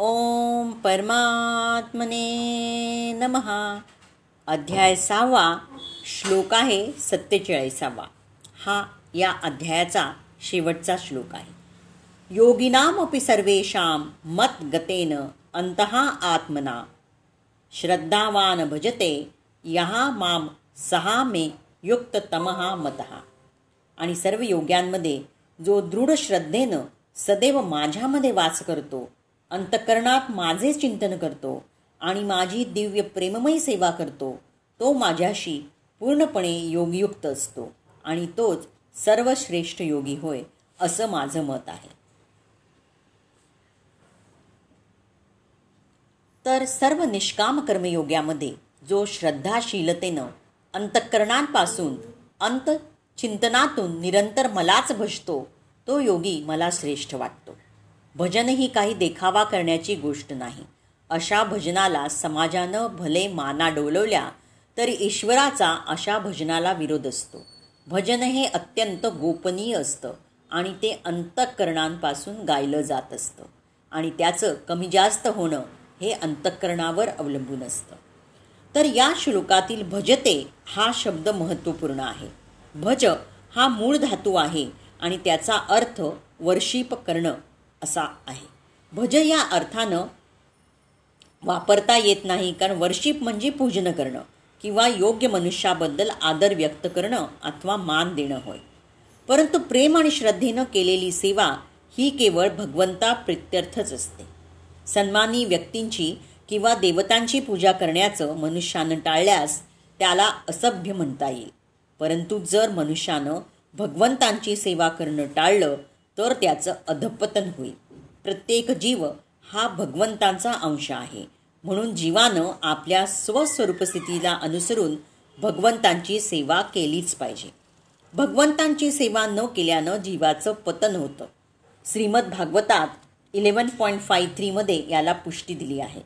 ओम परमात्मने नमहा अध्याय सहावा. श्लोक आहे सत्तेचाळीसावा. हा या अध्यायाचा शेवटचा श्लोक आहे. योगिनामपि सर्वेषां मत गतेन अंतहा आत्मना. श्रद्धावान भजते यहा माम सहा मे युक्त तमहा मतहा आणि सर्व योग्यांमध्ये जो दृढ श्रद्धेनं सदैव माझ्यामध्ये वास करतो अंतकरणात माझे चिंतन करतो आणि माझी दिव्य प्रेममयी सेवा करतो तो माझ्याशी पूर्णपणे योगयुक्त असतो आणि तोच सर्वश्रेष्ठ योगी होय असं माझं मत आहे. तर सर्व निष्काम कर्मयोग्यामध्ये जो श्रद्धाशीलतेनं अंतःकरणांपासून अंत चिंतनातून निरंतर मलाच भजतो तो योगी मला श्रेष्ठ वाटतो. भजन ही काही देखावा करण्याची गोष्ट नाही. अशा भजनाला समाजानं भले माना डोलवल्या तर ईश्वराचा अशा भजनाला विरोध असतो. भजन हे अत्यंत गोपनीय असतं आणि ते अंतःकरणांपासून गायलं जात असतं. आणि त्याचं कमी जास्त होणं हे अंतःकरणावर अवलंबून असतं. तर या श्लोकातील भजते हा शब्द महत्त्वपूर्ण आहे. भज हा मूळ धातू आहे आणि त्याचा अर्थ वर्षीप करणं. असा आहे. भज या अर्थानं वापरता येत नाही कारण वर्षिप म्हणजे पूजन करणं किंवा योग्य मनुष्याबद्दल आदर व्यक्त करणं अथवा मान देणं होय. परंतु प्रेम आणि श्रद्धेनं केलेली सेवा ही केवळ भगवंता प्रित्यर्थच असते. सन्मानी व्यक्तींची किंवा देवतांची पूजा करण्याचं मनुष्यानं टाळल्यास त्याला असभ्य म्हणता येईल. परंतु जर मनुष्यानं भगवंतांची सेवा करणं टाळलं तर त्याचं अधपतन होईल. प्रत्येक जीव हा भगवंतांचा अंश आहे. म्हणून जीवानं आपल्या स्वस्वरूपस्थितीला अनुसरून भगवंतांची सेवा केलीच पाहिजे. भगवंतांची सेवा न केल्यानं जीवाचं पतन होतं. श्रीमद भागवतात इलेवन पॉईंट फाईव्ह थ्रीमध्ये याला पुष्टी दिली आहे.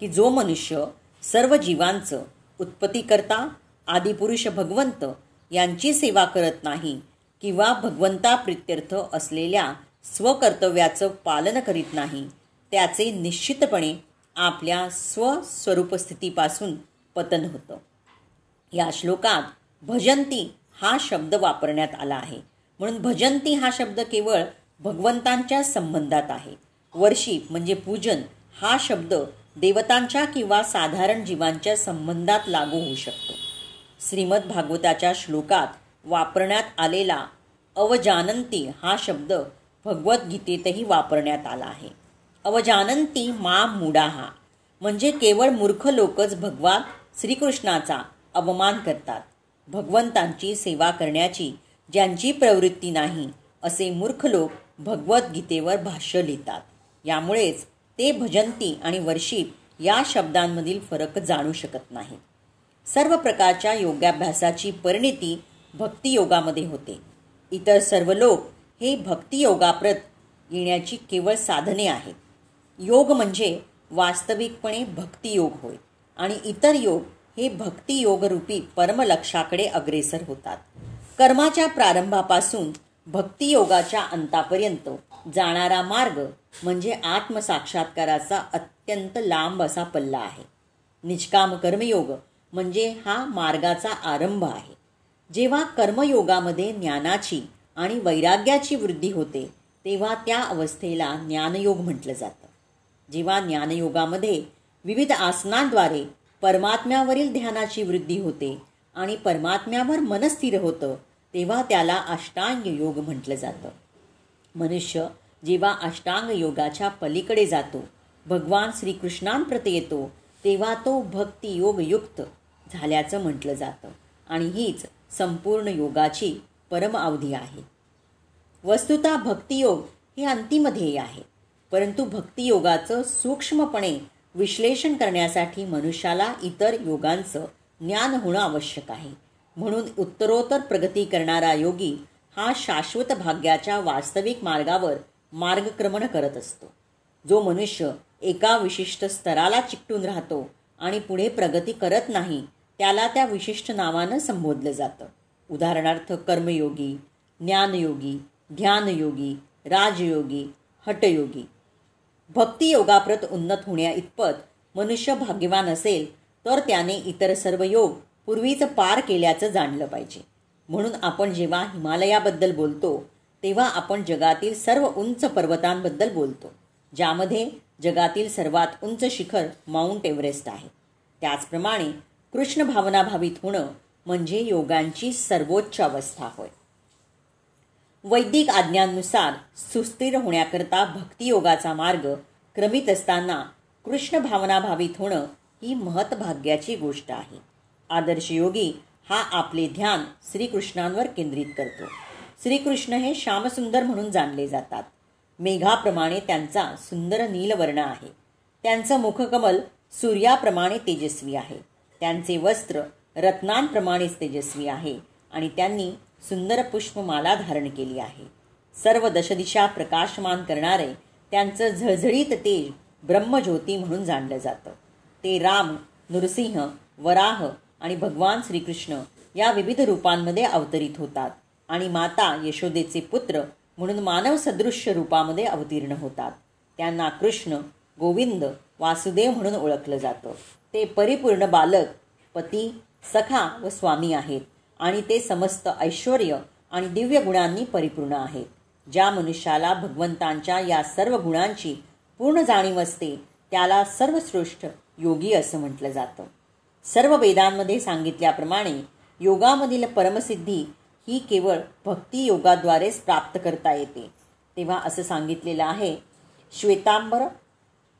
की जो मनुष्य सर्व जीवांचं उत्पत्तीकर्ता आदिपुरुष भगवंत यांची सेवा करत नाही किंवा भगवंता प्रित्यर्थ असलेल्या स्वकर्तव्याचं पालन करीत नाही त्याचे निश्चितपणे आपल्या स्वस्वरूपस्थितीपासून पतन होतं. या श्लोकात भजंती हा शब्द वापरण्यात आला आहे. म्हणून भजंती हा शब्द केवळ भगवंतांच्या संबंधात आहे. वर्षी म्हणजे पूजन हा शब्द देवतांच्या किंवा साधारण जीवांच्या संबंधात लागू होऊ शकतो. श्रीमद भागवताच्या श्लोकात वापरण्यात आलेला अवजानंती हा शब्द भगवद्गीतेतही वापरण्यात आला आहे. अवजानंती मा मुडाहा म्हणजे केवळ मूर्ख लोकच भगवान श्रीकृष्णाचा अवमान करतात. भगवंतांची सेवा करण्याची ज्यांची प्रवृत्ती नाही असे मूर्ख लोक भगवद्गीतेवर भाष्य लिहितात. यामुळेच ते भजंती आणि वर्षिप या शब्दांमधील फरक जाणू शकत नाहीत. सर्व प्रकारच्या योगाभ्यासाची परिणिती भक्तियोगामध्ये होते. इतर सर्व लोक हे भक्तियोगाप्रत येण्याची केवळ साधने आहेत. योग म्हणजे वास्तविकपणे भक्तियोग होय आणि इतर योग हे भक्तियोगरूपी परमलक्षाकडे अग्रेसर होतात. कर्माच्या प्रारंभापासून भक्तियोगाच्या अंतापर्यंत जाणारा मार्ग म्हणजे आत्मसाक्षात्काराचा अत्यंत लांब असा पल्ला आहे. निष्काम कर्मयोग म्हणजे हा मार्गाचा आरंभ आहे. जेव्हा कर्मयोगामध्ये ज्ञानाची आणि वैराग्याची वृद्धी होते तेव्हा त्या अवस्थेला ज्ञानयोग म्हटलं जातं. जेव्हा ज्ञानयोगामध्ये विविध आसनांद्वारे परमात्म्यावरील ध्यानाची वृद्धी होते आणि परमात्म्यावर मन स्थिर होतं तेव्हा त्याला अष्टांग योग म्हटलं जातं. मनुष्य जेव्हा अष्टांग योगाच्या पलीकडे जातो भगवान श्रीकृष्णांप्रती येतो तेव्हा तो भक्तियोगयुक्त झाल्याचं म्हटलं जातं. आणि हीच संपूर्ण योगाची परम अवधी आहे. वस्तुता भक्तियोग हे अंतिम ध्येय आहे. परंतु भक्तियोगाचं सूक्ष्मपणे विश्लेषण करण्यासाठी मनुष्याला इतर योगांचं ज्ञान होणं आवश्यक आहे. म्हणून उत्तरोत्तर प्रगती करणारा योगी हा शाश्वत भाग्याच्या वास्तविक मार्गावर मार्गक्रमण करत असतो. जो मनुष्य एका विशिष्ट स्तराला चिकटून राहतो आणि पुढे प्रगती करत नाही त्याला त्या विशिष्ट नावानं संबोधलं जातं. उदाहरणार्थ कर्मयोगी ज्ञानयोगी ध्यानयोगी राजयोगी हटयोगी. भक्तियोगाप्रत उन्नत होण्या इतपत मनुष्य भाग्यवान असेल तर त्याने इतर सर्व योग पूर्वीच पार केल्याचं जाणलं पाहिजे. म्हणून आपण जेव्हा हिमालयाबद्दल बोलतो तेव्हा आपण जगातील सर्व उंच पर्वतांबद्दल बोलतो ज्यामध्ये जगातील सर्वात उंच शिखर माउंट एव्हरेस्ट आहे. त्याचप्रमाणे कृष्ण भावना भावित होणं म्हणजे योगांची सर्वोच्च अवस्था होय. वैदिक आज्ञांनुसार सुस्थिर होण्याकरता भक्तियोगाचा मार्ग क्रमित असताना कृष्ण भावना भावित होणं ही महत्भाग्याची गोष्ट आहे. आदर्श योगी हा आपले ध्यान श्रीकृष्णांवर केंद्रित करतो. श्रीकृष्ण हे श्यामसुंदर म्हणून जाणले जातात. मेघाप्रमाणे त्यांचा सुंदर नीलवर्ण आहे. त्यांचं मुखकमल सूर्याप्रमाणे तेजस्वी आहे. त्यांचे वस्त्र रत्नांप्रमाणेच तेजस्वी आहे आणि त्यांनी सुंदर पुष्पमाला धारण केली आहे. सर्व दशदिशा प्रकाशमान करणारे त्यांचं झळझळीत तेज ब्रह्मज्योती म्हणून जाणलं जातं. ते राम नृसिंह वराह आणि भगवान श्रीकृष्ण या विविध रूपांमध्ये अवतरित होतात आणि माता यशोदेचे पुत्र म्हणून मानव सदृश्य रूपामध्ये अवतीर्ण होतात. त्यांना कृष्ण गोविंद वासुदेव म्हणून ओळखलं जातं. ते परिपूर्ण बालक पती सखा व स्वामी आहेत आणि ते समस्त ऐश्वर आणि दिव्य गुणांनी परिपूर्ण आहेत. ज्या मनुष्याला भगवंतांच्या या सर्व गुणांची पूर्ण जाणीव असते त्याला सर्वश्रेष्ठ योगी असं म्हटलं जातं. सर्व वेदांमध्ये सांगितल्याप्रमाणे योगामधील परमसिद्धी ही केवळ भक्ती योगाद्वारेच प्राप्त करता येते. तेव्हा असं सांगितलेलं आहे श्वेतांबर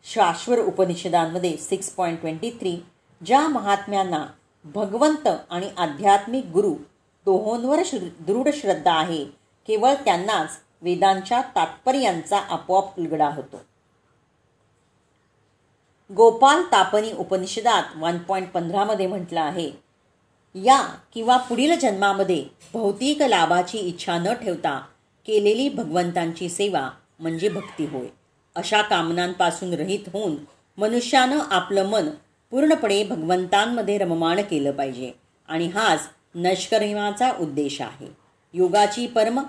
शाश्वर उपनिषदांमध्ये सिक्स पॉईंट ट्वेंटी थ्री ज्या महात्म्यांना भगवंत आणि आध्यात्मिक गुरु दोहोंवर दृढ श्रद्धा आहे केवळ त्यांनाच वेदांच्या तात्पर्यांचा आपोआप उलगडा होतो. गोपाल तापनी उपनिषदात वन पॉईंट पंधरामध्ये म्हटलं आहे या किंवा पुढील जन्मामध्ये भौतिक लाभाची इच्छा न ठेवता केलेली भगवंतांची सेवा म्हणजे भक्ती होय. अशा कामनांपासून रहित होऊन मनुष्यानं आपलं मन पूर्णपणे भगवंतांमध्ये रममाण केलं पाहिजे. आणि हाच नष्कर्माचा उद्देश आहे. योगाची परम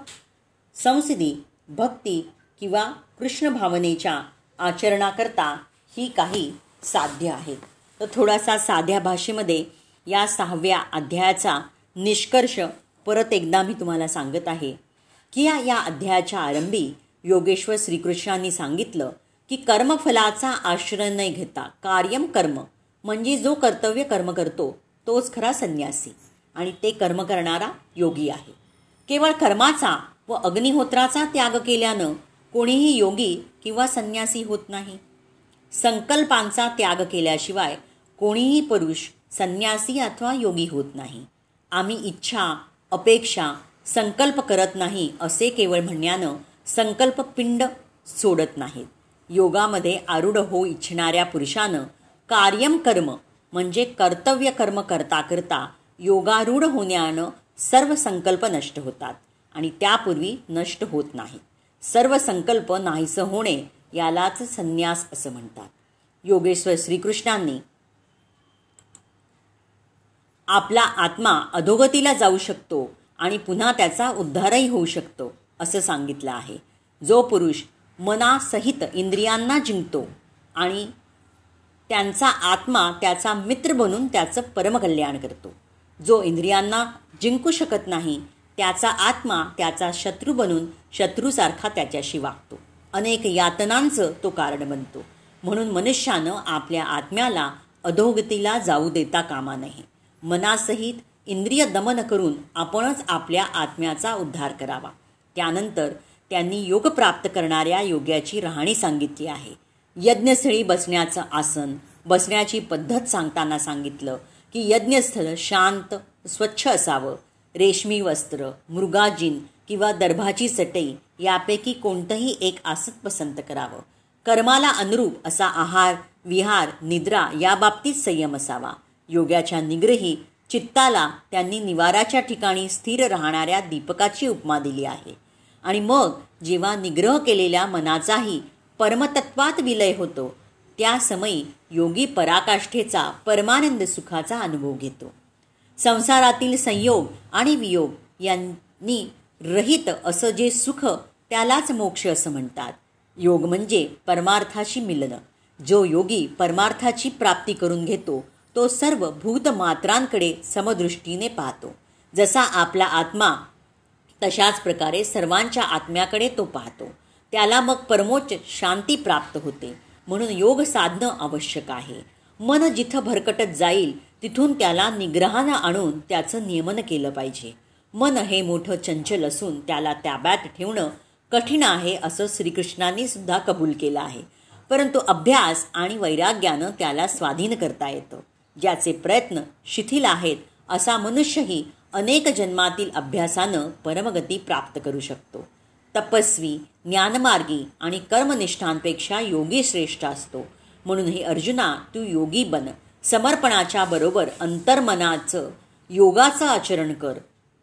संसदी भक्ती किंवा कृष्ण भावनेच्या आचरणाकरता ही काही साध्य आहेत तर थोडासा साध्या भाषेमध्ये या सहाव्या अध्यायाचा निष्कर्ष परत एकदा मी तुम्हाला सांगत आहे की या अध्यायाच्या आरंभी योगेश्वर श्रीकृष्णांनी सांगितलं की कर्मफलाचा आश्रय न घेता कार्यम कर्म म्हणजे जो कर्तव्य कर्म करतो तोच खरा संन्यासी. आणि ते कर्म करणारा योगी आहे. केवळ कर्माचा व अग्निहोत्राचा त्याग केल्यानं कोणीही योगी किंवा संन्यासी होत नाही. संकल्पांचा त्याग केल्याशिवाय कोणीही पुरुष संन्यासी अथवा योगी होत नाही. आम्ही इच्छा अपेक्षा संकल्प करत नाही असे केवळ म्हणण्यानं संकल्प पिंड सोडत नाहीत. योगामध्ये आरूढ होऊ इच्छणाऱ्या पुरुषानं कार्यम कर्म म्हणजे कर्तव्य कर्म करता करता योगारूढ होण्यानं सर्व संकल्प नष्ट होतात आणि त्यापूर्वी नष्ट होत नाही सर्व संकल्प नाहीसं होणे यालाच संन्यास असं म्हणतात. योगेश्वर श्रीकृष्णांनी आपला आत्मा अधोगतीला जाऊ शकतो आणि पुन्हा त्याचा उद्धारही होऊ शकतो. असं सांगितलं आहे. जो पुरुष मनासहित इंद्रियांना जिंकतो आणि त्यांचा आत्मा त्याचा मित्र बनून त्याचं परमकल्याण करतो. जो इंद्रियांना जिंकू शकत नाही त्याचा आत्मा त्याचा शत्रू बनून शत्रूसारखा त्याच्याशी वागतो. अनेक यातनांचं तो कारण बनतो. म्हणून मनुष्यानं आपल्या आत्म्याला अधोगतीला जाऊ देता कामा नये. मनासहित इंद्रिय दमन करून आपणच आपल्या आत्म्याचा उद्धार करावा. त्यानंतर त्यांनी योग प्राप्त करणाऱ्या योग्याची राहणी सांगितली आहे. यज्ञस्थळी बसण्याचं आसन बसण्याची पद्धत सांगताना सांगितलं की यज्ञस्थळ शांत स्वच्छ असावं. रेशमी वस्त्र मृगाजीन किंवा दर्भाची चटई यापैकी कोणतंही एक आसन पसंत करावं. कर्माला अनुरूप असा आहार विहार निद्रा याबाबतीत संयम असावा. योगाच्या निग्रही चित्ताला त्यांनी निवाराच्या ठिकाणी स्थिर राहणाऱ्या दीपकाची उपमा दिली आहे. आणि मग जेव्हा निग्रह केलेल्या मनाचाही परमतत्वात विलय होतो त्या समयी योगी पराकाष्ठेचा परमानंद सुखाचा अनुभव घेतो. संसारातील संयोग आणि वियोग यांनी रहित असं जे सुख त्यालाच मोक्ष असं म्हणतात. योग म्हणजे परमार्थाशी मिलन. जो योगी परमार्थाची प्राप्ती करून घेतो तो सर्व भूतमात्रांकडे समदृष्टीने पाहतो. जसा आपला आत्मा तशाच प्रकारे सर्वांच्या आत्म्याकडे तो पाहतो. त्याला मग परमोच्च शांती प्राप्त होते. म्हणून योग साधणं आवश्यक आहे. मन जिथं भरकटत जाईल तिथून त्याला निग्रहानं आणून त्याचं नियमन केलं पाहिजे. मन हे मोठं चंचल असून त्याला ताब्यात ठेवणं कठीण आहे असं श्रीकृष्णांनी सुद्धा कबूल केलं आहे. परंतु अभ्यास आणि वैराग्यानं त्याला स्वाधीन करता येतं. ज्याचे प्रयत्न शिथिल आहेत असा मनुष्यही अनेक जन्मातील अभ्यासानं परमगती प्राप्त करू शकतो. तपस्वी ज्ञानमार्गी आणि कर्मनिष्ठांपेक्षा योगी श्रेष्ठ असतो. म्हणून हे अर्जुना तू योगी बन. समर्पणाच्या बरोबर अंतर्मनाचं योगाचं आचरण कर.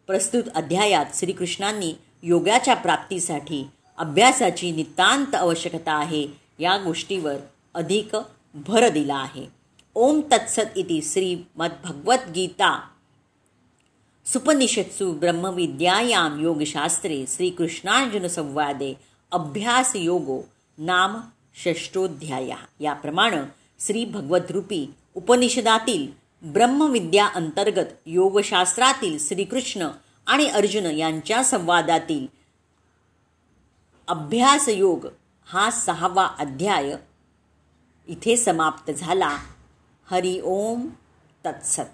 प्रस्तुत अध्यायात श्रीकृष्णांनी योगाच्या प्राप्तीसाठी अभ्यासाची नितांत आवश्यकता आहे या गोष्टीवर अधिक भर दिला आहे. ओम तत्सत इति श्रीमद्भगवद्गीता। सुपनिषत्सु ब्रह्मविद्यायां योगशास्त्रे श्रीकृष्णार्जुनसंवादे अभ्यासयोगो नाम षष्टोध्यायः याप्रमाणे श्रीभगवद्रूपी उपनिषदातील ब्रह्मविद्या अंतर्गत योगशास्त्रातील श्रीकृष्ण आणि अर्जुन यांच्या संवादातील अभ्यासयोग हा सहावा अध्याय इथे समाप्त झाला. हरि ओम तत्सत.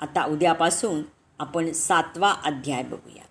आता उद्यापासून आपण सातवा अध्याय बघूया